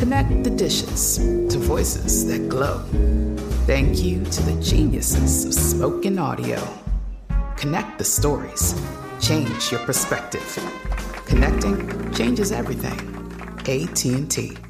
Connect the dishes to voices that glow. Thank you to the geniuses of spoken audio. Connect the stories. Change your perspective. Connecting changes everything. AT&T.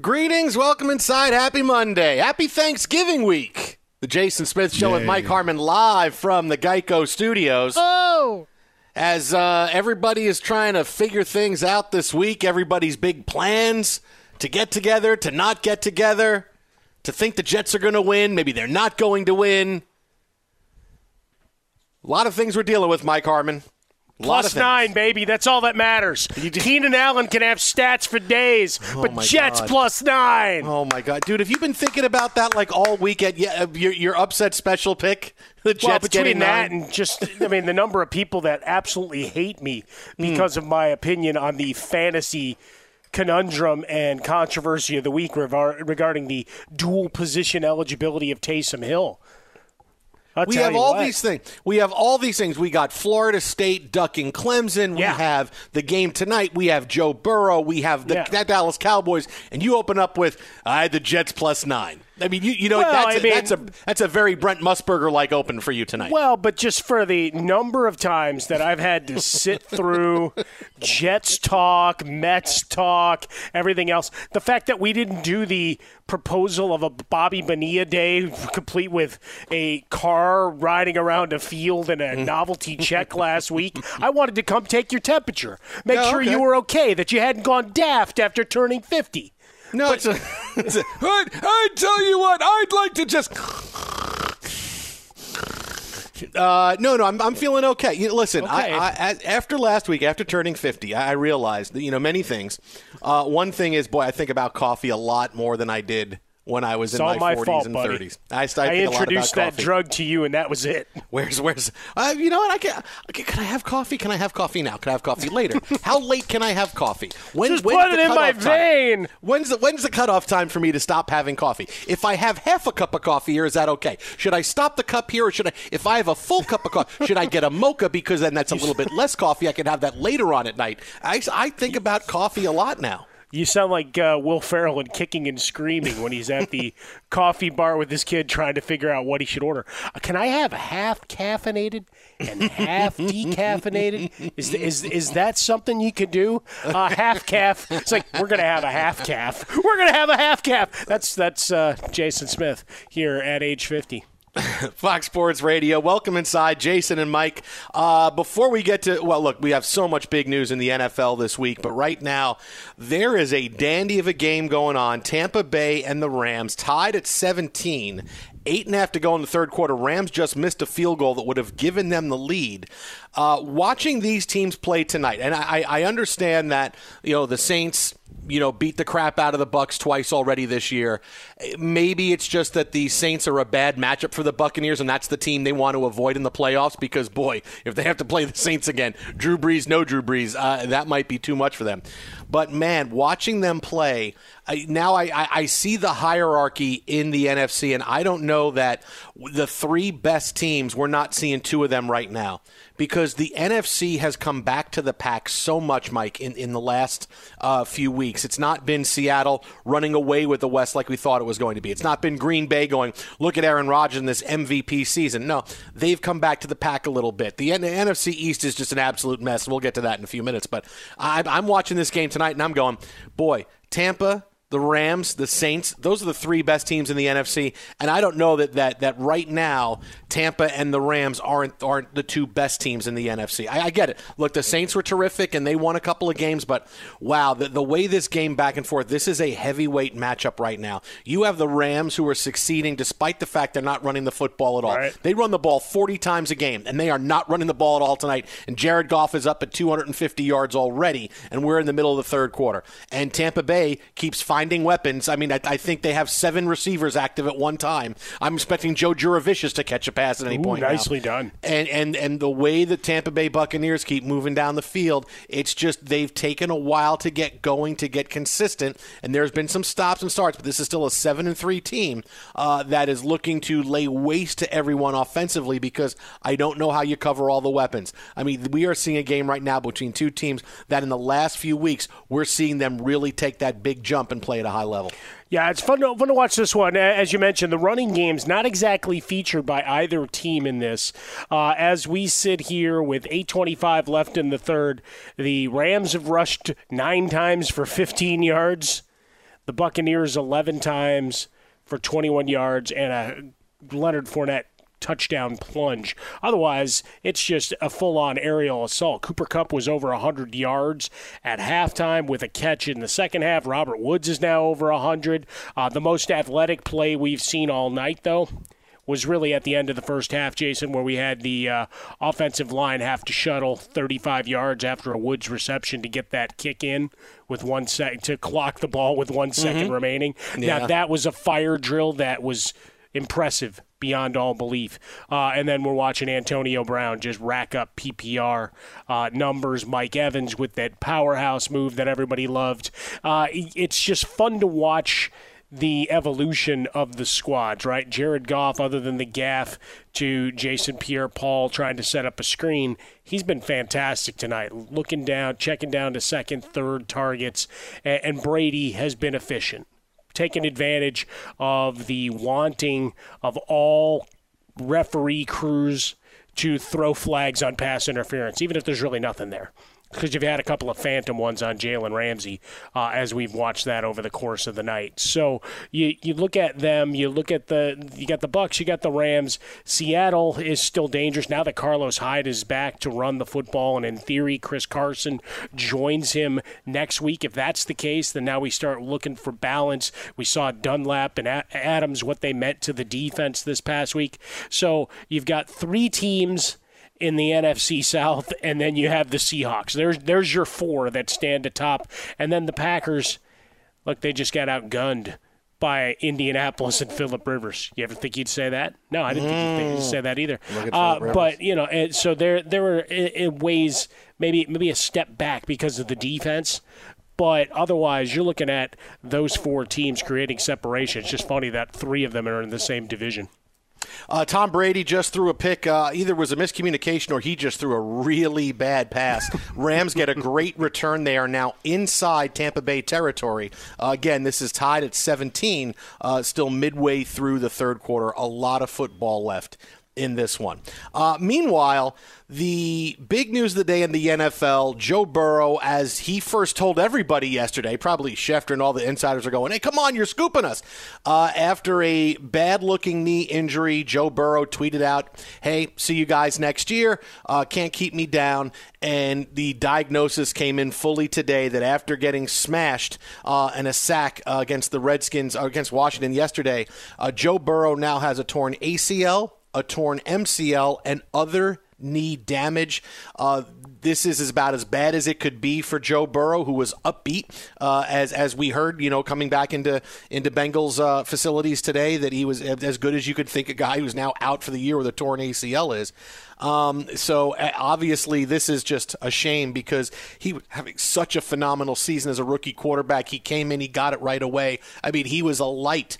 Greetings, welcome inside. Happy Monday. Happy Thanksgiving week. The Jason Smith Show with Mike Harmon live from the Geico Studios. Oh! As uh, everybody is trying to figure things out this week, everybody's big plans to get together, to not get together, to think the Jets are going to win, maybe they're not going to win. A lot of things we're dealing with, Mike Harmon. A lot of Plus nine, baby. That's all that matters. Keenan Allen can have stats for days, but Oh my Jets plus nine. Oh my god, dude! Have you been thinking about that like all weekend? Yeah, uh, your your upset special pick, the Jets well, between getting that nine? and just, I mean, the number of people that absolutely hate me Hmm. because of my opinion on the fantasy conundrum and controversy of the week regarding the dual position eligibility of Taysom Hill. I'll we have all what. these things. We have all these things. We got Florida State ducking Clemson. Yeah. We have the game tonight. We have Joe Burrow. We have the Yeah. that Dallas Cowboys. And you open up with I had the Jets plus nine. I mean, you, you know, Well, that's, I mean- that's a that's a very Brent Musburger like open for you tonight. Well, but just for the number of times that I've had to sit through Jets talk, Mets talk, everything else, the fact that we didn't do the proposal of a Bobby Bonilla day, complete with a car riding around a field and a mm-hmm. novelty check last week, I wanted to come take your temperature, make Yeah, sure okay. you were okay, that you hadn't gone daft after turning 50. No, it's a, it's a I, I tell you what, I'd like to just. Uh, no, no, I'm, I'm feeling okay. You listen, Okay. I, I, after last week, after turning 50, I, I realized that, you know many things. Uh, one thing is, boy, I think about coffee a lot more than I did when I was It's in my my 40s fault, and buddy. 30s. I, I, I think a lot about introduced that coffee. drug to you, and that was it. Where's where's uh, you know what I can okay, can I have coffee? Can I have coffee now? Can I have coffee later? How late can I have coffee? When, Just when's put it in my cutoff time? vein. When's the when's the cutoff time for me to stop having coffee? If I have half a cup of coffee here, is that okay? Should I stop the cup here, or should I? If I have a full cup of coffee, should I get a mocha because then that's a little bit less coffee? I can have that later on at night. I, I think about coffee a lot now. You sound like uh, Will Ferrell in Kicking and Screaming when he's at the coffee bar with his kid trying to figure out what he should order. Uh, Can I have a half caffeinated and half decaffeinated? Is, is is that something you could do? Uh, half calf. It's like we're gonna have a half calf. We're gonna have a half calf. That's that's uh, Jason Smith here at age fifty. Fox Sports Radio. Welcome inside, Jason and Mike. Uh, before we get to, well, look, we have so much big news in the NFL this week, but right now, there is a dandy of a game going on. Tampa Bay and the Rams tied at 17. Eight and a half to go in the third quarter. Rams just missed a field goal that would have given them the lead. Uh, watching these teams play tonight, and I, I understand that, you know, the Saints you know, beat the crap out of the Bucks twice already this year. Maybe it's just that the Saints are a bad matchup for the Buccaneers, and that's the team they want to avoid in the playoffs. Because boy, if they have to play the Saints again, Drew Brees, no Drew Brees, uh, that might be too much for them. But man, watching them play I, now, I, I, I see the hierarchy in the NFC, and I don't know that the three best teams we're not seeing two of them right now because the NFC has come back to the pack so much, Mike, in, in the last uh, few weeks. It's not been Seattle running away with the West like we thought it was going to be. It's not been Green Bay going, look at Aaron Rodgers in this MVP season. No, they've come back to the pack a little bit. The, the NFC East is just an absolute mess, we'll get to that in a few minutes. But I, I'm watching this game tonight, and I'm going, boy, Tampa the Rams, the Saints, those are the three best teams in the NFC. And I don't know that that, that right now Tampa and the Rams aren't aren't the two best teams in the NFC. I, I get it. Look, the Saints were terrific and they won a couple of games, but wow, the, the way this game back and forth, this is a heavyweight matchup right now. You have the Rams who are succeeding despite the fact they're not running the football at all. Right. They run the ball 40 times a game, and they are not running the ball at all tonight. And Jared Goff is up at 250 yards already, and we're in the middle of the third quarter. And Tampa Bay keeps finding weapons. I mean, I, I think they have seven receivers active at one time. I'm expecting Joe Jurevicius to catch a pass at any Ooh, point. now. nicely done. And and and the way the Tampa Bay Buccaneers keep moving down the field, it's just they've taken a while to get going, to get consistent, and there's been some stops and starts. But this is still a seven and three team uh, that is looking to lay waste to everyone offensively because I don't know how you cover all the weapons. I mean, we are seeing a game right now between two teams that in the last few weeks we're seeing them really take that big jump and play at a high level. Yeah, it's fun to, fun to watch this one. As you mentioned, the running game's not exactly featured by either team in this. Uh, as we sit here with 8.25 left in the third, the Rams have rushed nine times for 15 yards, the Buccaneers 11 times for 21 yards, and a Leonard Fournette touchdown plunge. Otherwise, it's just a full-on aerial assault. Cooper Kupp was over 100 yards at halftime with a catch in the second half. Robert Woods is now over 100. Uh, the most athletic play we've seen all night, though, was really at the end of the first half, Jason, where we had the uh, offensive line have to shuttle 35 yards after a Woods reception to get that kick in with one sec to clock the ball with one second remaining. Yeah. Now that was a fire drill that was impressive beyond all belief. Uh, and then we're watching Antonio Brown just rack up PPR uh, numbers. Mike Evans with that powerhouse move that everybody loved. Uh, it's just fun to watch the evolution of the squads, right? Jared Goff, other than the gaffe to Jason Pierre Paul trying to set up a screen, he's been fantastic tonight. Looking down, checking down to second, third targets, and, and Brady has been efficient taking advantage of the wanting of all referee crews to throw flags on pass interference, even if there's really nothing there because you've had a couple of phantom ones on Jalen Ramsey uh, as we've watched that over the course of the night. So you you look at them, you look at the you got the Bucks, you got the Rams. Seattle is still dangerous now that Carlos Hyde is back to run the football, and in theory, Chris Carson joins him next week. If that's the case, then now we start looking for balance. We saw Dunlap and Adams what they meant to the defense this past week. So you've got three teams in the NFC South, and then you have the Seahawks. There's there's your four that stand atop, and then the Packers. Look, they just got outgunned by Indianapolis and Philip Rivers. You ever think you'd say that? No, I didn't mm. think you'd say that either. Uh, but you know, so there there were in ways maybe maybe a step back because of the defense. But otherwise, you're looking at those four teams creating separation. It's just funny that three of them are in the same division. Uh, Tom Brady just threw a pick. Uh, either was a miscommunication or he just threw a really bad pass. Rams get a great return. They are now inside Tampa Bay territory. Uh, again, this is tied at 17, uh, still midway through the third quarter. A lot of football left in this one. Uh, meanwhile, the big news of the day in the NFL, Joe Burrow, as he first told everybody yesterday, probably Schefter and all the insiders are going, hey, come on, you're scooping us. Uh, after a bad looking knee injury, Joe Burrow tweeted out, hey, see you guys next year. Uh, can't keep me down. And the diagnosis came in fully today that after getting smashed uh, and a sack uh, against the Redskins, uh, against Washington yesterday, Joe Burrow now has a torn ACL a torn MCL, and other knee damage. Uh, this is about as bad as it could be for Joe Burrow, who was upbeat uh, as as we heard, you know, coming back into into Bengals uh, facilities today, that he was as good as you could think a guy who's now out for the year with a torn ACL is. Um, so obviously, this is just a shame because he was having such a phenomenal season as a rookie quarterback. He came in, he got it right away. I mean, he was a light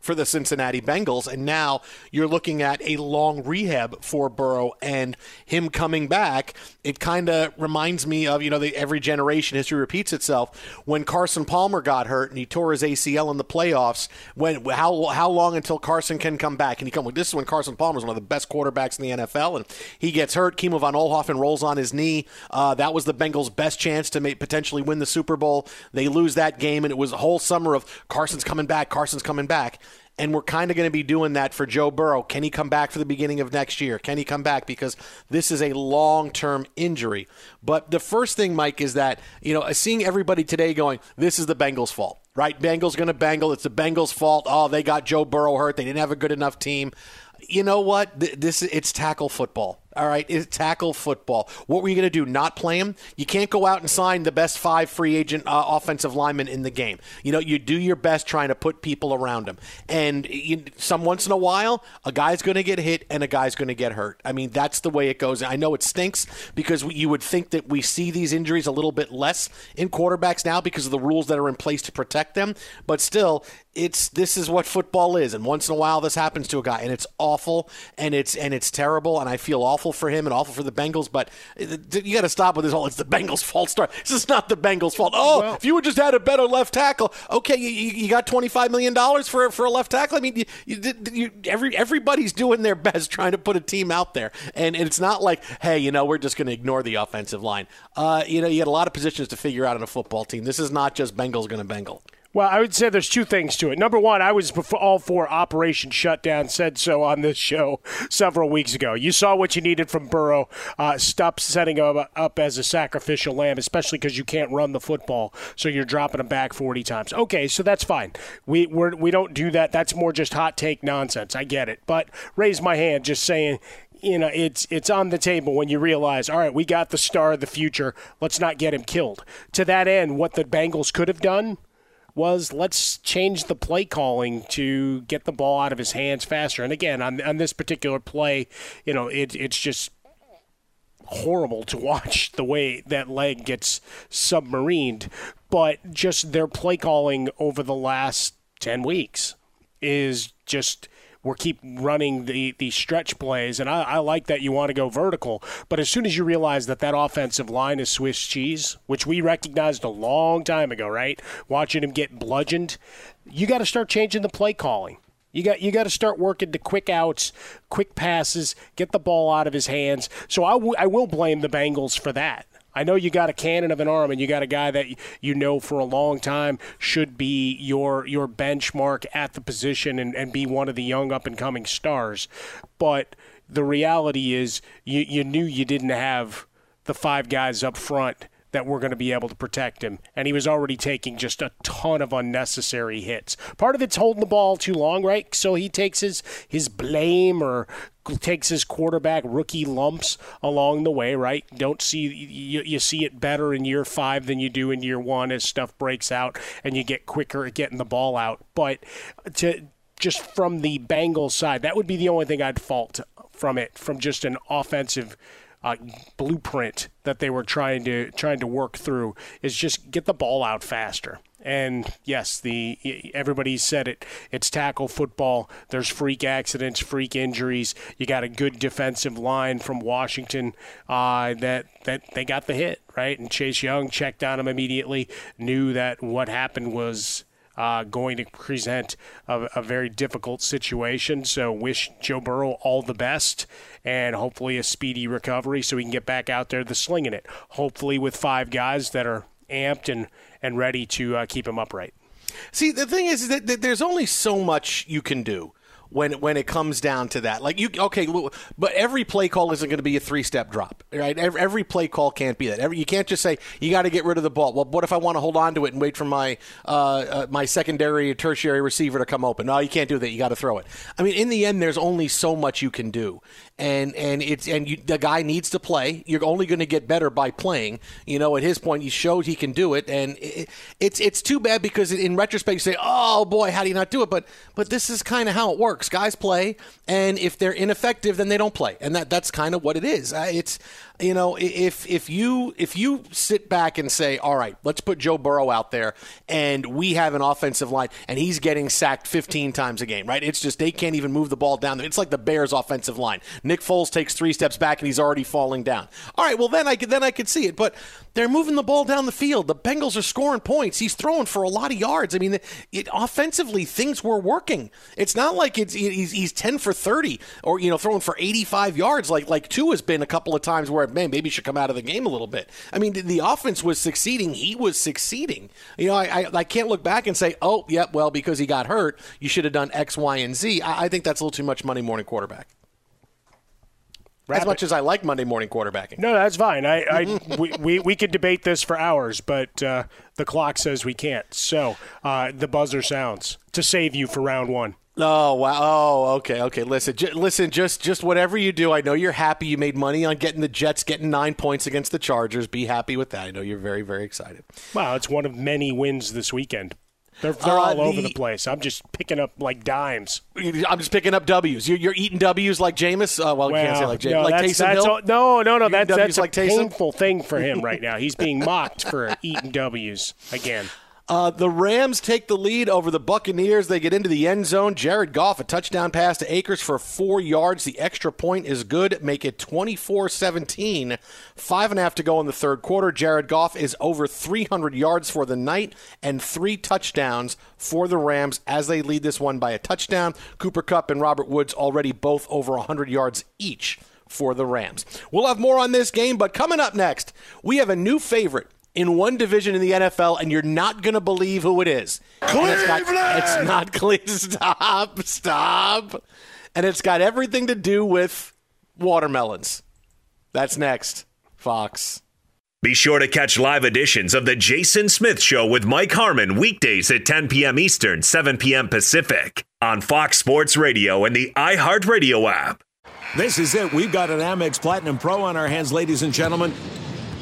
for the Cincinnati Bengals. And now you're looking at a long rehab for Burrow and him coming back. It kind of reminds me of, you know, the, every generation history repeats itself. When Carson Palmer got hurt and he tore his ACL in the playoffs, when how how long until Carson can come back? And he come this is when Carson Palmer is one of the best quarterbacks in the NFL, and he gets hurt. Kimo von Oelhoffen rolls on his knee. Uh, that was the Bengals' best chance to make, potentially win the Super Bowl. They lose that game, and it was a whole summer of Carson's coming back, Carson's coming back and we're kind of going to be doing that for Joe Burrow. Can he come back for the beginning of next year? Can he come back because this is a long-term injury? But the first thing, Mike, is that you know seeing everybody today going, "This is the Bengals' fault." Right? Bengals going to bangle. It's the Bengals' fault. Oh, they got Joe Burrow hurt. They didn't have a good enough team. You know what? This it's tackle football. All right, is tackle football. What were you going to do? Not play him? You can't go out and sign the best five free agent uh, offensive linemen in the game. You know, you do your best trying to put people around him. And you, some once in a while, a guy's going to get hit and a guy's going to get hurt. I mean, that's the way it goes. I know it stinks because you would think that we see these injuries a little bit less in quarterbacks now because of the rules that are in place to protect them. But still, it's this is what football is, and once in a while this happens to a guy, and it's awful, and it's and it's terrible, and I feel awful for him and awful for the Bengals. But you got to stop with this whole "it's the Bengals' fault" start. This is not the Bengals' fault. Oh, well, if you would just had a better left tackle, okay, you, you got twenty five million dollars for for a left tackle. I mean, you, you, you, every everybody's doing their best trying to put a team out there, and, and it's not like, hey, you know, we're just going to ignore the offensive line. Uh, you know, you got a lot of positions to figure out in a football team. This is not just Bengals going to Bengal. Well, I would say there's two things to it. Number one, I was all for Operation Shutdown, said so on this show several weeks ago. You saw what you needed from Burrow. Uh, stop setting him up as a sacrificial lamb, especially because you can't run the football, so you're dropping him back 40 times. Okay, so that's fine. We we're, we don't do that. That's more just hot take nonsense. I get it. But raise my hand, just saying you know it's it's on the table when you realize all right we got the star of the future let's not get him killed to that end what the bengals could have done was let's change the play calling to get the ball out of his hands faster. And again, on, on this particular play, you know, it, it's just horrible to watch the way that leg gets submarined. But just their play calling over the last 10 weeks is just we're keep running the the stretch plays, and I, I like that you want to go vertical. But as soon as you realize that that offensive line is Swiss cheese, which we recognized a long time ago, right? Watching him get bludgeoned, you got to start changing the play calling. You got you got to start working the quick outs, quick passes, get the ball out of his hands. So I, w- I will blame the Bengals for that. I know you got a cannon of an arm, and you got a guy that you know for a long time should be your your benchmark at the position and, and be one of the young up and coming stars. But the reality is, you, you knew you didn't have the five guys up front that we're going to be able to protect him. And he was already taking just a ton of unnecessary hits. Part of it's holding the ball too long, right? So he takes his, his blame or takes his quarterback rookie lumps along the way, right? Don't see you, you see it better in year five than you do in year one as stuff breaks out and you get quicker at getting the ball out. But to just from the Bengals side, that would be the only thing I'd fault from it, from just an offensive uh, blueprint that they were trying to trying to work through is just get the ball out faster. And yes, the everybody said it. It's tackle football. There's freak accidents, freak injuries. You got a good defensive line from Washington uh, that that they got the hit right. And Chase Young checked on him immediately. Knew that what happened was uh, going to present a, a, very difficult situation. So, wish Joe Burrow all the best and hopefully a speedy recovery so he can get back out there the slinging it. Hopefully, with five guys that are amped and, and ready to uh, keep him upright. See, the thing is that, that there's only so much you can do when when it comes down to that. Like you, okay, but every play call isn't going to be a three step drop, right? Every, every, play call can't be that. Every, you can't just say you got to get rid of the ball. Well, what if I want to hold on to it and wait for my uh, uh, my secondary or tertiary receiver to come open? No, you can't do that. You got to throw it. I mean, in the end, there's only so much you can do, and and it's and you, the guy needs to play. You're only going to get better by playing. You know, at his point, he showed he can do it, and it, it's it's too bad because in retrospect, you say, oh boy, how do you not do it? But but this is kind of how it works. Guys play, and if they're ineffective, then they don't play, and that that's kind of what it is. It's you know, if if you if you sit back and say, all right, let's put Joe Burrow out there, and we have an offensive line, and he's getting sacked 15 times a game, right? It's just they can't even move the ball down. It's like the Bears' offensive line. Nick Foles takes three steps back, and he's already falling down. All right, well then I could then I could see it, but they're moving the ball down the field. The Bengals are scoring points. He's throwing for a lot of yards. I mean, it, offensively things were working. It's not like it's he's, he's 10 for 30 or you know throwing for 85 yards like like two has been a couple of times where man maybe should come out of the game a little bit. I mean, the, the offense was succeeding. He was succeeding. You know, I, I, I can't look back and say, oh, yep, yeah, well because he got hurt, you should have done X, Y, and Z. I, I think that's a little too much Monday morning quarterback. As much as I like Monday morning quarterbacking. No, that's fine. I, I we, we, we could debate this for hours, but uh, the clock says we can't. So uh, the buzzer sounds to save you for round one. Oh wow! Oh, okay, okay. Listen, j- listen. Just, just whatever you do, I know you're happy. You made money on getting the Jets getting nine points against the Chargers. Be happy with that. I know you're very, very excited. Wow, it's one of many wins this weekend. They're, they're uh, all the, over the place. I'm just picking up like dimes. I'm just picking up W's. You're, you're eating W's like Jameis. Uh, well, well, you can't say like Jameis. No, like that's, Taysom that's Hill. no, no, no. That's, that's like a Taysom? painful thing for him right now. He's being mocked for eating W's again. Uh, the Rams take the lead over the Buccaneers. They get into the end zone. Jared Goff, a touchdown pass to Akers for four yards. The extra point is good. Make it 24 17. Five and a half to go in the third quarter. Jared Goff is over 300 yards for the night and three touchdowns for the Rams as they lead this one by a touchdown. Cooper Kupp and Robert Woods already both over 100 yards each for the Rams. We'll have more on this game, but coming up next, we have a new favorite in one division in the NFL, and you're not going to believe who it is. Cleveland! It's not, it's not Cleveland. Stop, stop. And it's got everything to do with watermelons. That's next, Fox. Be sure to catch live editions of The Jason Smith Show with Mike Harmon weekdays at 10 p.m. Eastern, 7 p.m. Pacific on Fox Sports Radio and the iHeartRadio app. This is it. We've got an Amex Platinum Pro on our hands, ladies and gentlemen.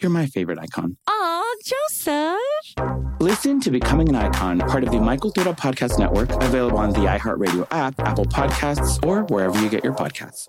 You're my favorite icon. Aw, Joseph. Listen to Becoming an Icon, part of the My Cultura Podcast Network, available on the iHeartRadio app, Apple Podcasts, or wherever you get your podcasts.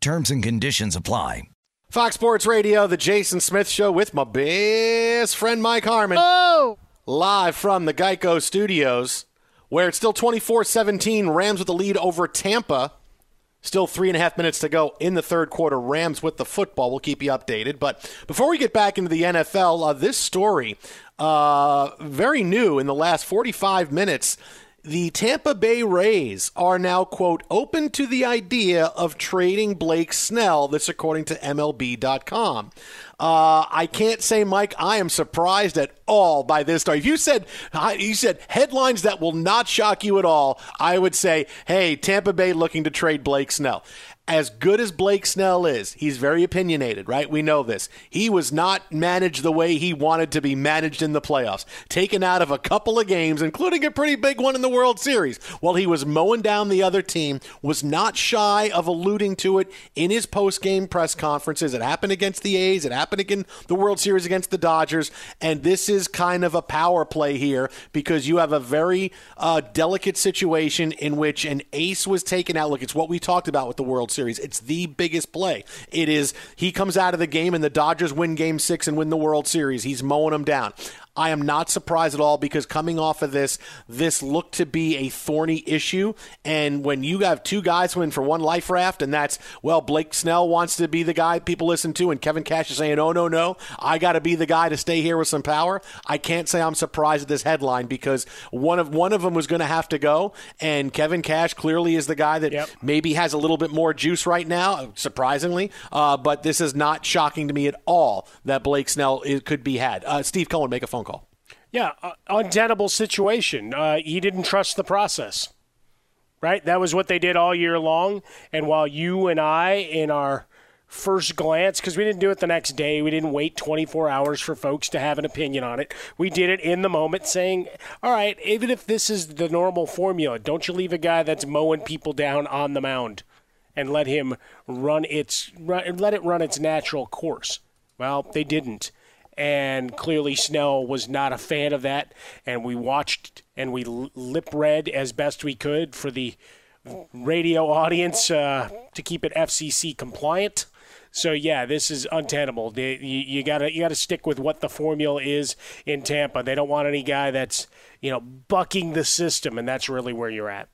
Terms and conditions apply. Fox Sports Radio, the Jason Smith Show with my best friend Mike Harmon. Oh! Live from the Geico Studios, where it's still 24 17. Rams with the lead over Tampa. Still three and a half minutes to go in the third quarter. Rams with the football. We'll keep you updated. But before we get back into the NFL, uh, this story, uh, very new in the last 45 minutes the Tampa Bay Rays are now, quote, open to the idea of trading Blake Snell. This, according to MLB.com. Uh, I can't say, Mike, I am surprised at all by this story. If you said you said headlines that will not shock you at all, I would say, hey, Tampa Bay looking to trade Blake Snell as good as Blake Snell is, he's very opinionated, right? We know this. He was not managed the way he wanted to be managed in the playoffs, taken out of a couple of games, including a pretty big one in the World Series, while he was mowing down the other team, was not shy of alluding to it in his post-game press conferences. It happened against the A's, it happened in the World Series against the Dodgers, and this is kind of a power play here because you have a very uh, delicate situation in which an ace was taken out. Look, it's what we talked about with the World Series. Series. It's the biggest play. It is he comes out of the game and the Dodgers win game six and win the World Series. He's mowing them down. I am not surprised at all because coming off of this, this looked to be a thorny issue. And when you have two guys win for one life raft, and that's, well, Blake Snell wants to be the guy people listen to, and Kevin Cash is saying, oh, no, no, I got to be the guy to stay here with some power. I can't say I'm surprised at this headline because one of one of them was going to have to go, and Kevin Cash clearly is the guy that Yep. maybe has a little bit more juice right now, surprisingly. Uh, but this is not shocking to me at all that Blake Snell is, could be had. Uh, Steve Cohen, make a phone call. Yeah, uh, untenable situation. Uh, he didn't trust the process, right? That was what they did all year long. And while you and I, in our first glance, because we didn't do it the next day, we didn't wait 24 hours for folks to have an opinion on it. We did it in the moment, saying, "All right, even if this is the normal formula, don't you leave a guy that's mowing people down on the mound and let him run its run, let it run its natural course." Well, they didn't and clearly Snell was not a fan of that. And we watched and we lip read as best we could for the radio audience uh, to keep it FCC compliant. So yeah, this is untenable. You, you gotta you gotta stick with what the formula is in Tampa. They don't want any guy that's you know bucking the system, and that's really where you're at.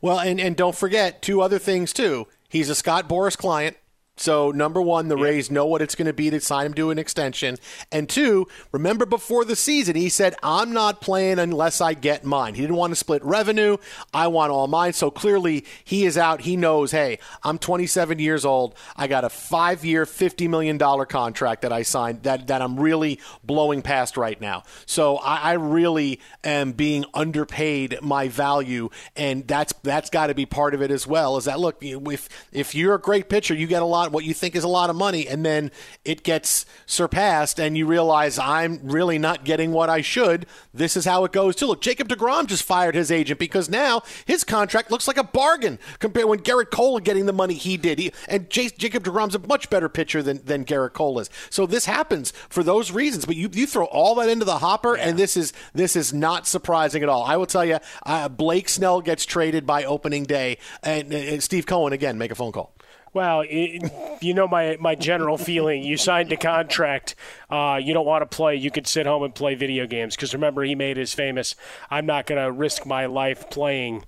Well, and, and don't forget two other things, too. He's a Scott Boras client. So, number one, the Rays know what it's going to be to sign him to an extension. And two, remember before the season, he said, I'm not playing unless I get mine. He didn't want to split revenue. I want all mine. So, clearly, he is out. He knows, hey, I'm 27 years old. I got a five year, $50 million contract that I signed that, that I'm really blowing past right now. So, I, I really am being underpaid my value. And that's that's got to be part of it as well. Is that, look, if, if you're a great pitcher, you get a lot what you think is a lot of money, and then it gets surpassed, and you realize I'm really not getting what I should. This is how it goes too. Look, Jacob Degrom just fired his agent because now his contract looks like a bargain compared when Gerrit Cole getting the money he did. He, and J- Jacob Degrom's a much better pitcher than than Gerrit Cole is. So this happens for those reasons. But you you throw all that into the hopper, and this is this is not surprising at all. I will tell you, uh, Blake Snell gets traded by opening day, and Steve Cohen again make a phone call. Well, it, you know my my general feeling. You signed a contract. Uh, you don't want to play. You could sit home and play video games. Because remember, he made his famous. I'm not going to risk my life playing.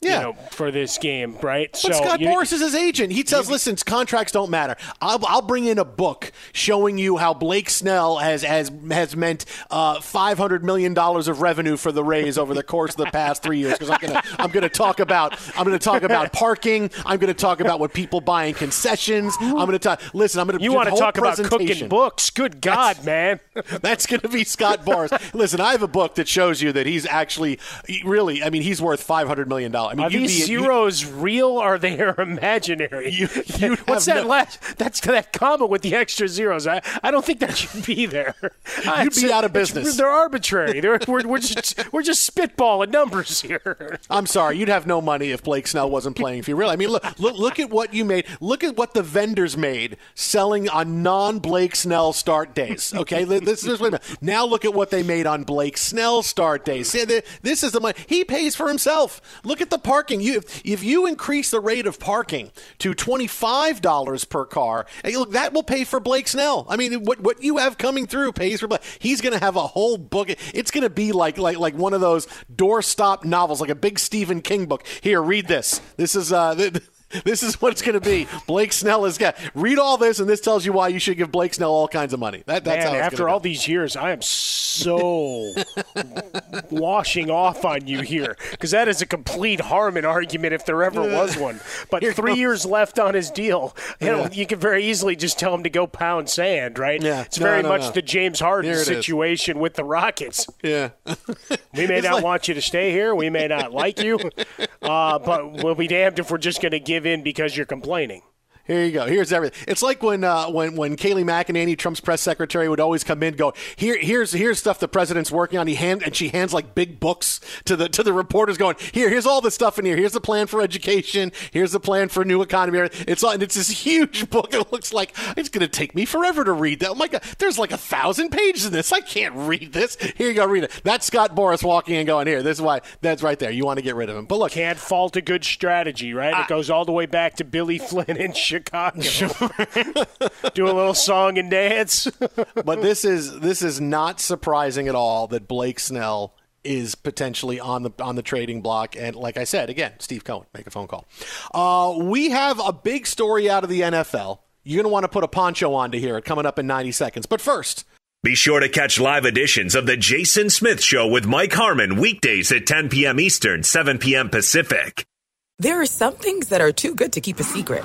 Yeah. You know, for this game, right? But Scott you- Morris is his agent. He tells, listen, contracts don't matter. I'll, I'll bring in a book showing you how Blake Snell has has has meant uh, five hundred million dollars of revenue for the Rays over the course of the past three years. Because I'm gonna I'm gonna talk about I'm gonna talk about parking. I'm gonna talk about what people buy in concessions. I'm gonna talk. Listen, I'm gonna. You want to talk about cooking books? Good God, man! That's going to be Scott Boras. Listen, I have a book that shows you that he's actually, really, I mean, he's worth five hundred million dollars. I mean, Are these be- you- zeros real or they are imaginary? You- What's that no- last? That's that comma with the extra zeros. I, I don't think that should be there. You'd be out of business. They're arbitrary. They're, we're, we're just we're just spitballing numbers here. I'm sorry, you'd have no money if Blake Snell wasn't playing for you. Really, I mean, look, look, look at what you made. Look at what the vendors made selling on non-Blake Snell start days. Okay, this is wait a minute. Now look at what they made on Blake Snell start days. See, This is the money he pays for himself. Look at the parking. You, if, you increase the rate of parking to twenty-five dollars per car, hey, look, that will pay for Blake Snell. I mean, what what you have coming through pays for Blake. He's going to have a whole book. It's going to be like like like one of those doorstop novels, like a big Stephen King book. Here, read this. This is uh. th- This is what it's going to be. Blake Snell is got. Read all this, and this tells you why you should give Blake Snell all kinds of money. That, that's Man, how it's after all go. these years, I am so washing off on you here because that is a complete Harmon argument if there ever was one. But three years left on his deal. You know, Yeah. you could very easily just tell him to go pound sand, right? Yeah. It's No, very no, much no. the James Harden Here it is. situation with the Rockets. Yeah. We may It's not like- want you to stay here. We may not like you, uh, but we'll be damned if we're just going to give in because you're complaining. Here you go. Here's everything. It's like when uh, when when Kayleigh McEnany, Trump's press secretary, would always come in, and go here. Here's here's stuff the president's working on. He hand and she hands like big books to the to the reporters, going here. Here's all the stuff in here. Here's the plan for education. Here's the plan for a new economy. It's all and it's this huge book. It looks like it's going to take me forever to read that. Oh my god, there's like a thousand pages in this. I can't read this. Here you go, read it. That's Scott Boras walking and going here. This is why. That's right there. You want to get rid of him. But look, Can't fault a good strategy, right? it goes all the way back to Billy Flynn in Chicago. Chicago. Do a little song and dance. but this is this is not surprising at all that Blake Snell is potentially on the on the trading block. And like I said, again, Steve Cohen, make a phone call. Uh, we have a big story out of the NFL. You're going to want to put a poncho on to hear it coming up in 90 seconds. But first. Be sure to catch live editions of The Jason Smith Show with Mike Harmon weekdays at 10 p.m. Eastern, 7 p.m. Pacific. There are some things that are too good to keep a secret.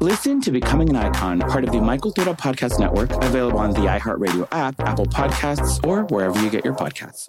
Listen to Becoming an Icon, part of the My Cultura Podcast Network, available on the iHeartRadio app, Apple Podcasts, or wherever you get your podcasts.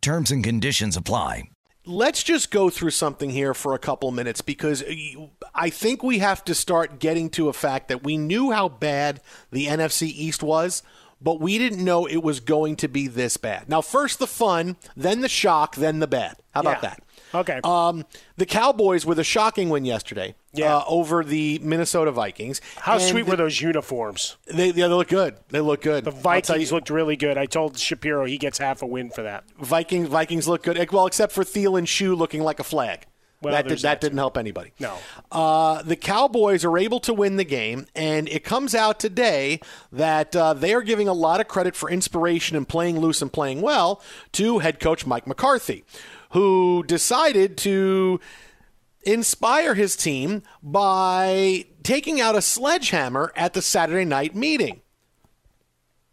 Terms and conditions apply. Let's just go through something here for a couple minutes because I think we have to start getting to a fact that we knew how bad the NFC East was, but we didn't know it was going to be this bad. Now, first the fun, then the shock, then the bad. How about Yeah. that? Okay. Um, the Cowboys with a shocking win yesterday uh, over the Minnesota Vikings. How And sweet the- were those uniforms? They, yeah, they look good. They look good. The Vikings looked really good. I told Shapiro he gets half a win for that. Vikings Vikings look good. Well, except for Thielen shoe looking like a flag. Well, that did, that, that didn't help anybody. No. Uh, the Cowboys are able to win the game, and it comes out today that uh, they are giving a lot of credit for inspiration and playing loose and playing well to head coach Mike McCarthy, who decided to inspire his team by taking out a sledgehammer at the Saturday night meeting.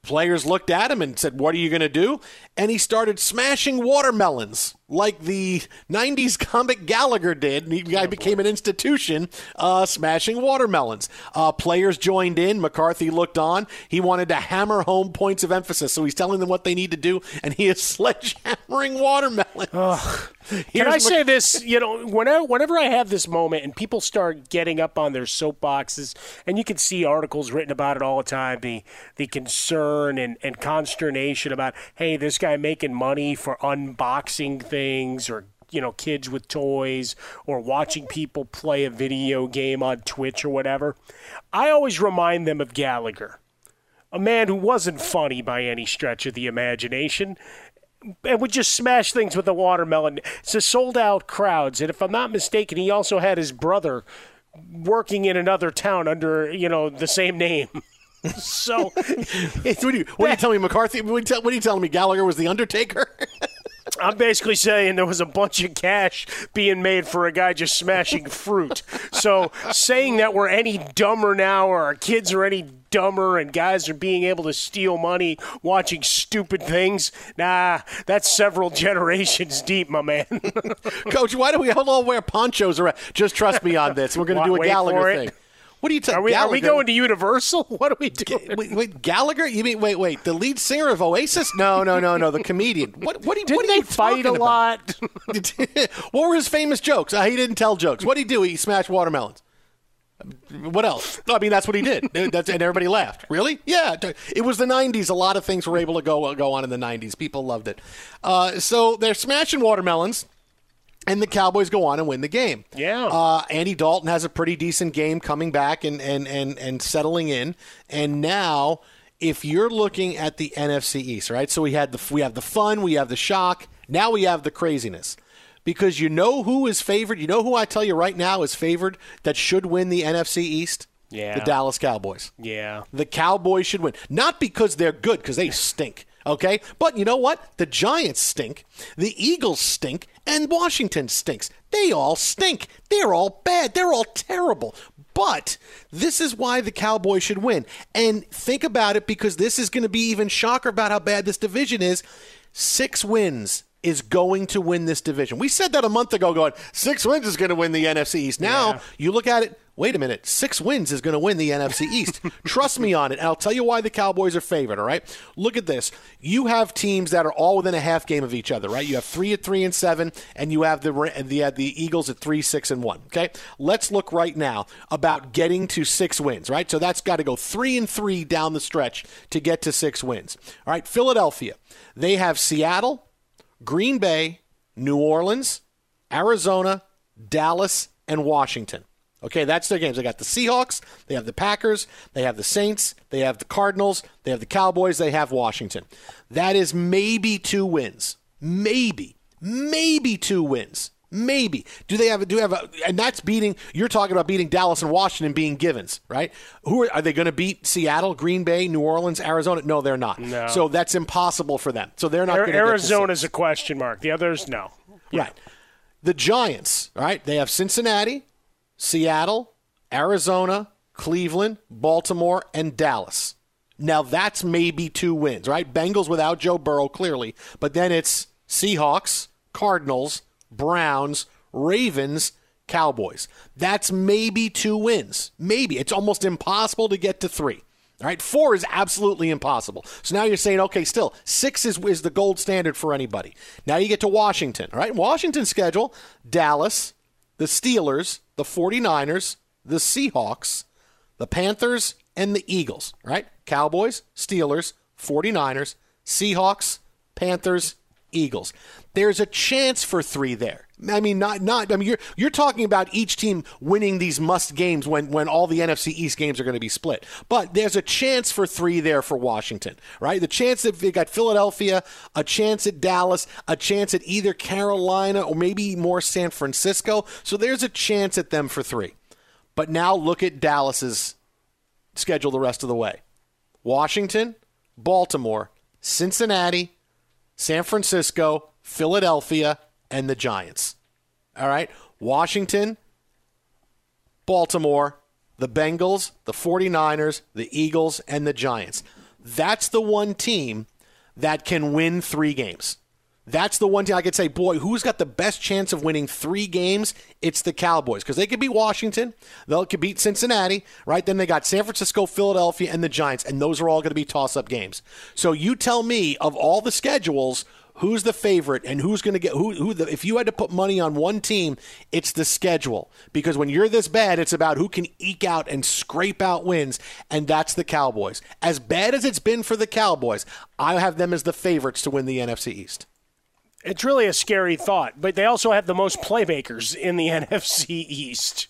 Players looked at him and said, What are you going to do? And he started smashing watermelons like the 90s comic Gallagher did. He guy became an institution uh, smashing watermelons. Uh, players joined in. McCarthy looked on. He wanted to hammer home points of emphasis. So he's telling them what they need to do, and he is sledgehammering watermelons. Can I say this? You know, whenever, whenever I have this moment and people start getting up on their soapboxes, and you can see articles written about it all the time, the the concern and, and consternation about, hey, this guy making money for unboxing things or you know kids with toys or watching people play a video game on Twitch or whatever. I always remind them of Gallagher, a man who wasn't funny by any stretch of the imagination and would just smash things with a watermelon. It's a sold out crowds, and if I'm not mistaken, he also had his brother working in another town under you know the same name. so, what are you, what are you telling me, McCarthy? What are, you tell, what are you telling me? Gallagher was the Undertaker? I'm basically saying there was a bunch of cash being made for a guy just smashing fruit. So saying that we're any dumber now or our kids are any dumber and guys are being able to steal money watching stupid things, nah, that's several generations deep, my man. Coach, why do we all wear ponchos around? Just trust me on this. We're going to do a Wait Gallagher thing. What are you talking? Are we, are we going to Universal? What are we doing? Wait, wait, Gallagher? You mean wait, wait, the lead singer of Oasis? No, no, no, no, the comedian. What? What? You, Didn't what they you fight a about? lot? what were his famous jokes? Uh, he didn't tell jokes. What did he do? He smashed watermelons. What else? I mean, that's what he did. That's, and everybody laughed. Really? Yeah. It was the 90s. A lot of things were able to go go on in the 90s. People loved it. Uh, so they're smashing watermelons. And the Cowboys go on and win the game. Yeah. Uh, Andy Dalton has a pretty decent game coming back and, and, and, and settling in. And now, if you're looking at the NFC East, right? So we had the we have the fun, we have the shock. Now we have the craziness. Because you know who is favored. You know who I tell you right now is favored that should win the NFC East. Yeah. The Dallas Cowboys. Yeah. The Cowboys should win. Not because they're good, because they stink. Okay? But you know what? The Giants stink. The Eagles stink. And Washington stinks. They all stink. They're all bad. They're all terrible. But this is why the Cowboys should win. And think about it because this is going to be even shocker about how bad this division is. Six wins is going to win this division. We said that a month ago, going, six wins is going to win the NFC East. Now Yeah. you look at it, wait a minute, six wins is going to win the NFC East. Trust me on it. And I'll tell you why the Cowboys are favored, all right? Look at this. You have teams that are all within a half game of each other, right? You have three at three and seven, and you have the, the, uh, the Eagles at three, six, and one, okay? Let's look right now about getting to six wins, right? So that's got to go three and three down the stretch to get to six wins. All right, Philadelphia. They have Seattle, Green Bay, New Orleans, Arizona, Dallas, and Washington. Okay, that's their games. They got the Seahawks, they have the Packers, they have the Saints, they have the Cardinals, they have the Cowboys, they have Washington. That is maybe two wins. Maybe. Maybe two wins. Maybe. Do they have a, do they have a, and that's beating you're talking about beating Dallas and Washington being givens, right? Who are, are they going to beat Seattle, Green Bay, New Orleans, Arizona? No, they're not. No. So that's impossible for them. So they're not Ar- going to Arizona's a question mark. The others, no. Right. The Giants, right? They have Cincinnati, Seattle, Arizona, Cleveland, Baltimore, and Dallas. Now that's maybe two wins, right? Bengals without Joe Burrow, clearly. But then it's Seahawks, Cardinals, Browns, Ravens, Cowboys. That's maybe two wins. Maybe. It's almost impossible to get to three. All right, four is absolutely impossible. So now you're saying, okay, still, six is, is the gold standard for anybody. Now you get to Washington. All right, Washington's schedule Dallas, the Steelers, the 49ers, the Seahawks, the Panthers, and the Eagles. right? Cowboys, Steelers, 49ers, Seahawks, Panthers, Eagles. There's a chance for three there. I mean, not not. I mean, you're you're talking about each team winning these must games when when all the NFC East games are going to be split. But there's a chance for three there for Washington, right? The chance that they got Philadelphia, a chance at Dallas, a chance at either Carolina or maybe more San Francisco. So there's a chance at them for three. But now look at Dallas's schedule the rest of the way: Washington, Baltimore, Cincinnati, San Francisco, Philadelphia and the Giants. All right? Washington, Baltimore, the Bengals, the 49ers, the Eagles, and the Giants. That's the one team that can win three games. That's the one team I could say, boy, who's got the best chance of winning three games? It's the Cowboys because they could beat Washington, they could beat Cincinnati, right? Then they got San Francisco, Philadelphia, and the Giants, and those are all going to be toss-up games. So you tell me of all the schedules, who's the favorite and who's going to get who who the, if you had to put money on one team it's the schedule. Because when you're this bad it's about who can eke out and scrape out wins and that's the Cowboys. As bad as it's been for the Cowboys I have them as the favorites to win the NFC East. It's really a scary thought but they also have the most playmakers in the NFC East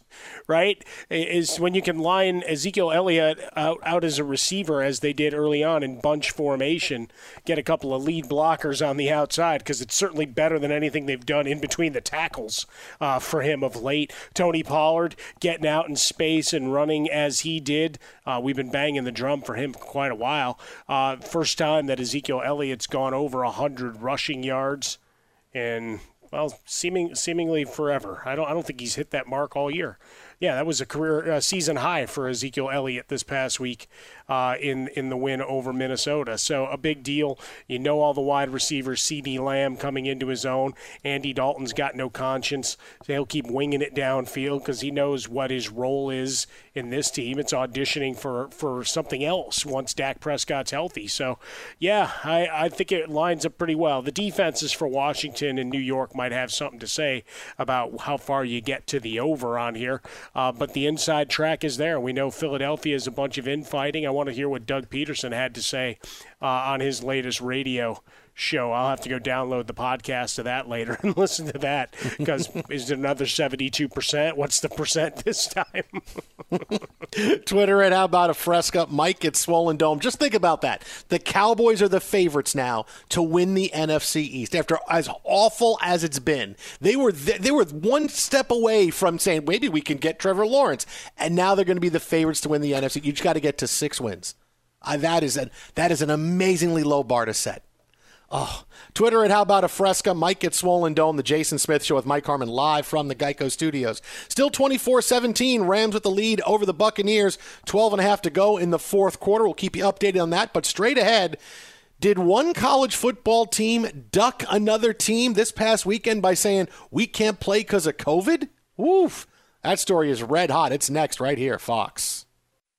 right? Is when you can line Ezekiel Elliott out, out as a receiver as they did early on in bunch formation, get a couple of lead blockers on the outside because it's certainly better than anything they've done in between the tackles uh, for him of late. Tony Pollard getting out in space and running as he did. Uh, we've been banging the drum for him for quite a while. Uh, first time that Ezekiel Elliott's gone over 100 rushing yards and well, seeming seemingly forever. I don't I don't think he's hit that mark all year yeah, that was a career uh, season high for Ezekiel Elliott this past week uh, in in the win over Minnesota. So a big deal. You know all the wide receivers. CeeDee Lamb coming into his own. Andy Dalton's got no conscience. He'll keep winging it downfield because he knows what his role is in this team. It's auditioning for for something else once Dak Prescott's healthy. So yeah, I, I think it lines up pretty well. The defenses for Washington and New York might have something to say about how far you get to the over on here. Uh, but the inside track is there. We know Philadelphia is a bunch of infighting. I want to hear what Doug Pederson had to say uh, on his latest radio show. I'll have to go download the podcast of that later and listen to that because is it another 72%? What's the percent this time? Twitter at How About a Fresca. Mike at Swollen Dome. Just think about that. The Cowboys are the favorites now to win the NFC East after as awful as it's been. They were th- they were one step away from saying maybe we can get Trevor Lawrence, and now they're going to be the favorites to win the NFC. You just got to get to six wins. Uh, that is a, that is an amazingly low bar to set. Oh, Twitter at How About a Fresca. Mike at Swollen Dome, the Jason Smith Show with Mike Harmon live from the Geico Studios. Still 24 17. Rams with the lead over the Buccaneers. 12 and a half to go in the fourth quarter. We'll keep you updated on that. But straight ahead, did one college football team duck another team this past weekend by saying, we can't play because of COVID? Woof. That story is red hot. It's next right here, Fox.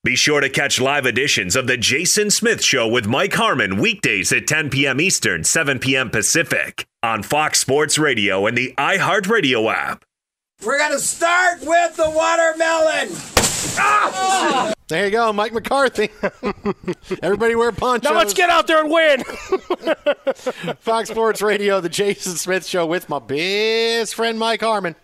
Be sure to catch live editions of The Jason Smith Show with Mike Harmon weekdays at 10 p.m. Eastern, 7 p.m. Pacific on Fox Sports Radio and the iHeartRadio app. We're going to start with the watermelon. Ah! There you go, Mike McCarthy. Everybody wear ponchos. Now let's get out there and win. Fox Sports Radio, The Jason Smith Show with my best friend Mike Harmon.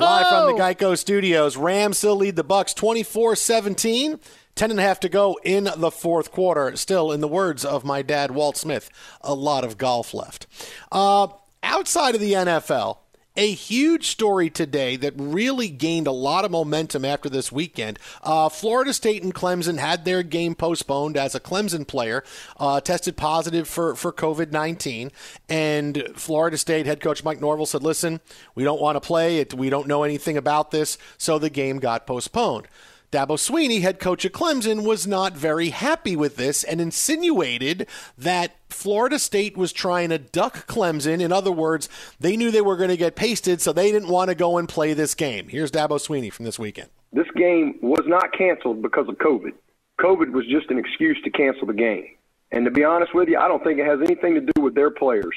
Live from the Geico Studios, Rams still lead the Bucks 24-17. Ten and a half to go in the fourth quarter. Still, in the words of my dad, Walt Smith, a lot of golf left. Uh, outside of the NFL, a huge story today that really gained a lot of momentum after this weekend. Uh, Florida State and Clemson had their game postponed as a Clemson player uh, tested positive for, for COVID 19. And Florida State head coach Mike Norvell said, Listen, we don't want to play it. We don't know anything about this. So the game got postponed. Dabo Swinney, head coach of Clemson, was not very happy with this and insinuated that Florida State was trying to duck Clemson. In other words, they knew they were going to get pasted, so they didn't want to go and play this game. Here's Dabo Swinney from this weekend. This game was not canceled because of COVID. COVID was just an excuse to cancel the game. And to be honest with you, I don't think it has anything to do with their players.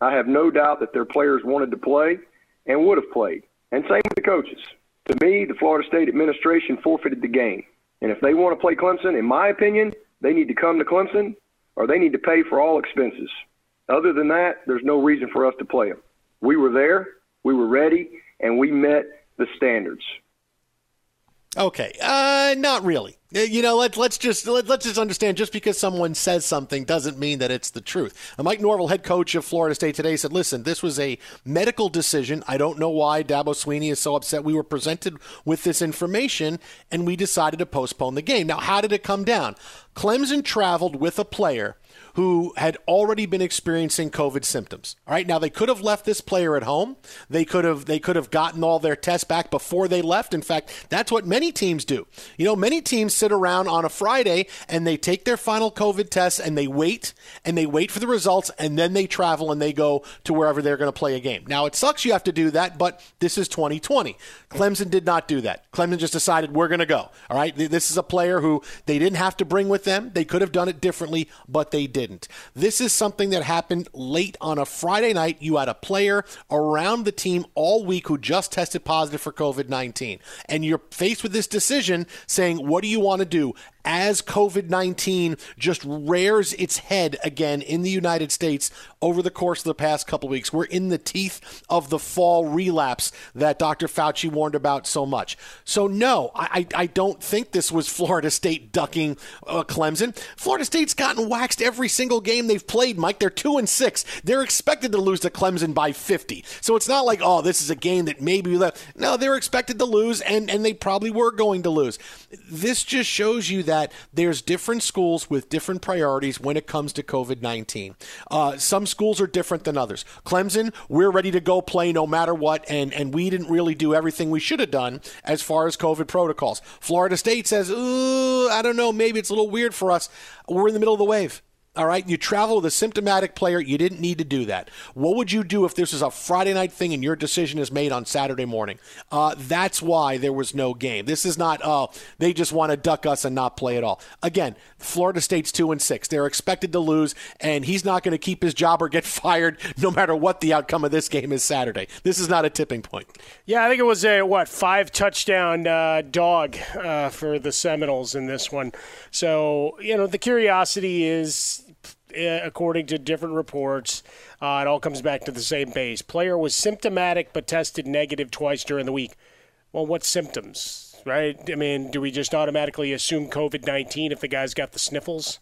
I have no doubt that their players wanted to play and would have played. And same with the coaches. To me, the Florida State administration forfeited the game. And if they want to play Clemson, in my opinion, they need to come to Clemson or they need to pay for all expenses. Other than that, there's no reason for us to play them. We were there. We were ready, and we met the standards. Okay, uh, not really. Uh, You know, let, let's just let, let's just understand. Just because someone says something doesn't mean that it's the truth. Uh, Mike Norvell, head coach of Florida State today, said, "Listen, this was a medical decision. I don't know why Dabo Swinney is so upset. We were presented with this information, and we decided to postpone the game. Now, how did it come down? Clemson traveled with a player." Who had already been experiencing COVID symptoms. All right, now they could have left this player at home. They could have they could have gotten all their tests back before they left. In fact, that's what many teams do. You know, many teams sit around on a Friday and they take their final COVID tests and they wait and they wait for the results and then they travel and they go to wherever they're going to play a game. Now, it sucks you have to do that, but this is 2020. Clemson did not do that. Clemson just decided we're going to go. All right, this is a player who they didn't have to bring with them. They could have done it differently, but they didn't. This is something that happened late on a Friday night. You had a player around the team all week who just tested positive for COVID 19. And you're faced with this decision saying, what do you want to do? As COVID 19 just rears its head again in the United States over the course of the past couple weeks, we're in the teeth of the fall relapse that Dr. Fauci warned about so much. So, no, I, I don't think this was Florida State ducking uh, Clemson. Florida State's gotten waxed every single game they've played, Mike. They're 2 and 6. They're expected to lose to Clemson by 50. So it's not like, oh, this is a game that maybe we left. No, they're expected to lose, and, and they probably were going to lose. This just shows you that there's different schools with different priorities when it comes to COVID 19. Uh, some schools are different than others. Clemson, we're ready to go play no matter what, and, and we didn't really do everything we should have done as far as COVID protocols. Florida State says, ooh, I don't know, maybe it's a little weird for us. We're in the middle of the wave. All right, you travel with a symptomatic player. You didn't need to do that. What would you do if this is a Friday night thing and your decision is made on Saturday morning? Uh, that's why there was no game. This is not, oh, they just want to duck us and not play at all. Again, Florida State's two and six. They're expected to lose, and he's not going to keep his job or get fired no matter what the outcome of this game is Saturday. This is not a tipping point. Yeah, I think it was a what five touchdown uh, dog uh, for the Seminoles in this one. So you know the curiosity is, according to different reports, uh, it all comes back to the same base. Player was symptomatic but tested negative twice during the week. Well, what symptoms? Right? I mean, do we just automatically assume COVID nineteen if the guy's got the sniffles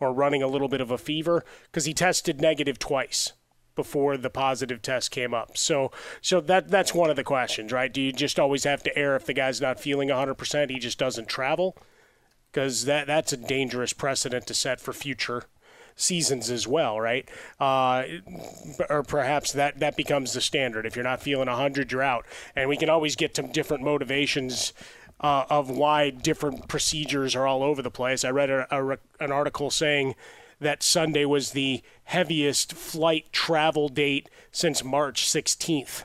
or running a little bit of a fever because he tested negative twice? before the positive test came up. So so that that's one of the questions, right? Do you just always have to err if the guy's not feeling 100%, he just doesn't travel? Cuz that that's a dangerous precedent to set for future seasons as well, right? Uh, or perhaps that that becomes the standard. If you're not feeling 100, you're out. And we can always get to different motivations uh, of why different procedures are all over the place. I read a, a, an article saying that Sunday was the heaviest flight travel date since March 16th.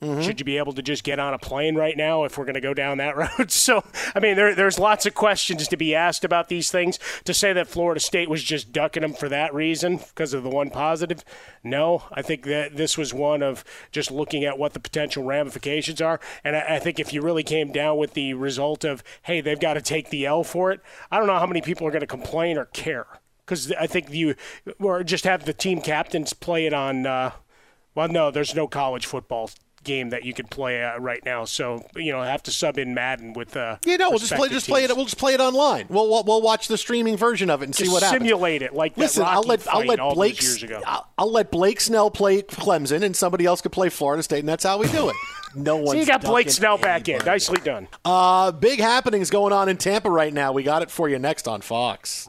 Mm-hmm. Should you be able to just get on a plane right now if we're going to go down that road? So, I mean, there, there's lots of questions to be asked about these things. To say that Florida State was just ducking them for that reason, because of the one positive, no. I think that this was one of just looking at what the potential ramifications are. And I, I think if you really came down with the result of, hey, they've got to take the L for it, I don't know how many people are going to complain or care. Because I think you, or just have the team captains play it on, uh, well, no, there's no college football game that you could play uh, right now. So you know, have to sub in Madden with. Uh, yeah, no, we'll just play, just play it. We'll just play it online. We'll we'll, we'll watch the streaming version of it and just see what happens. Simulate it like Listen, that I'll let I'll let Blake years ago. I'll, I'll let Blake Snell play Clemson and somebody else could play Florida State, and that's how we do it. No one. so you got Blake Snell back in. Nicely done. Uh, big happenings going on in Tampa right now. We got it for you next on Fox.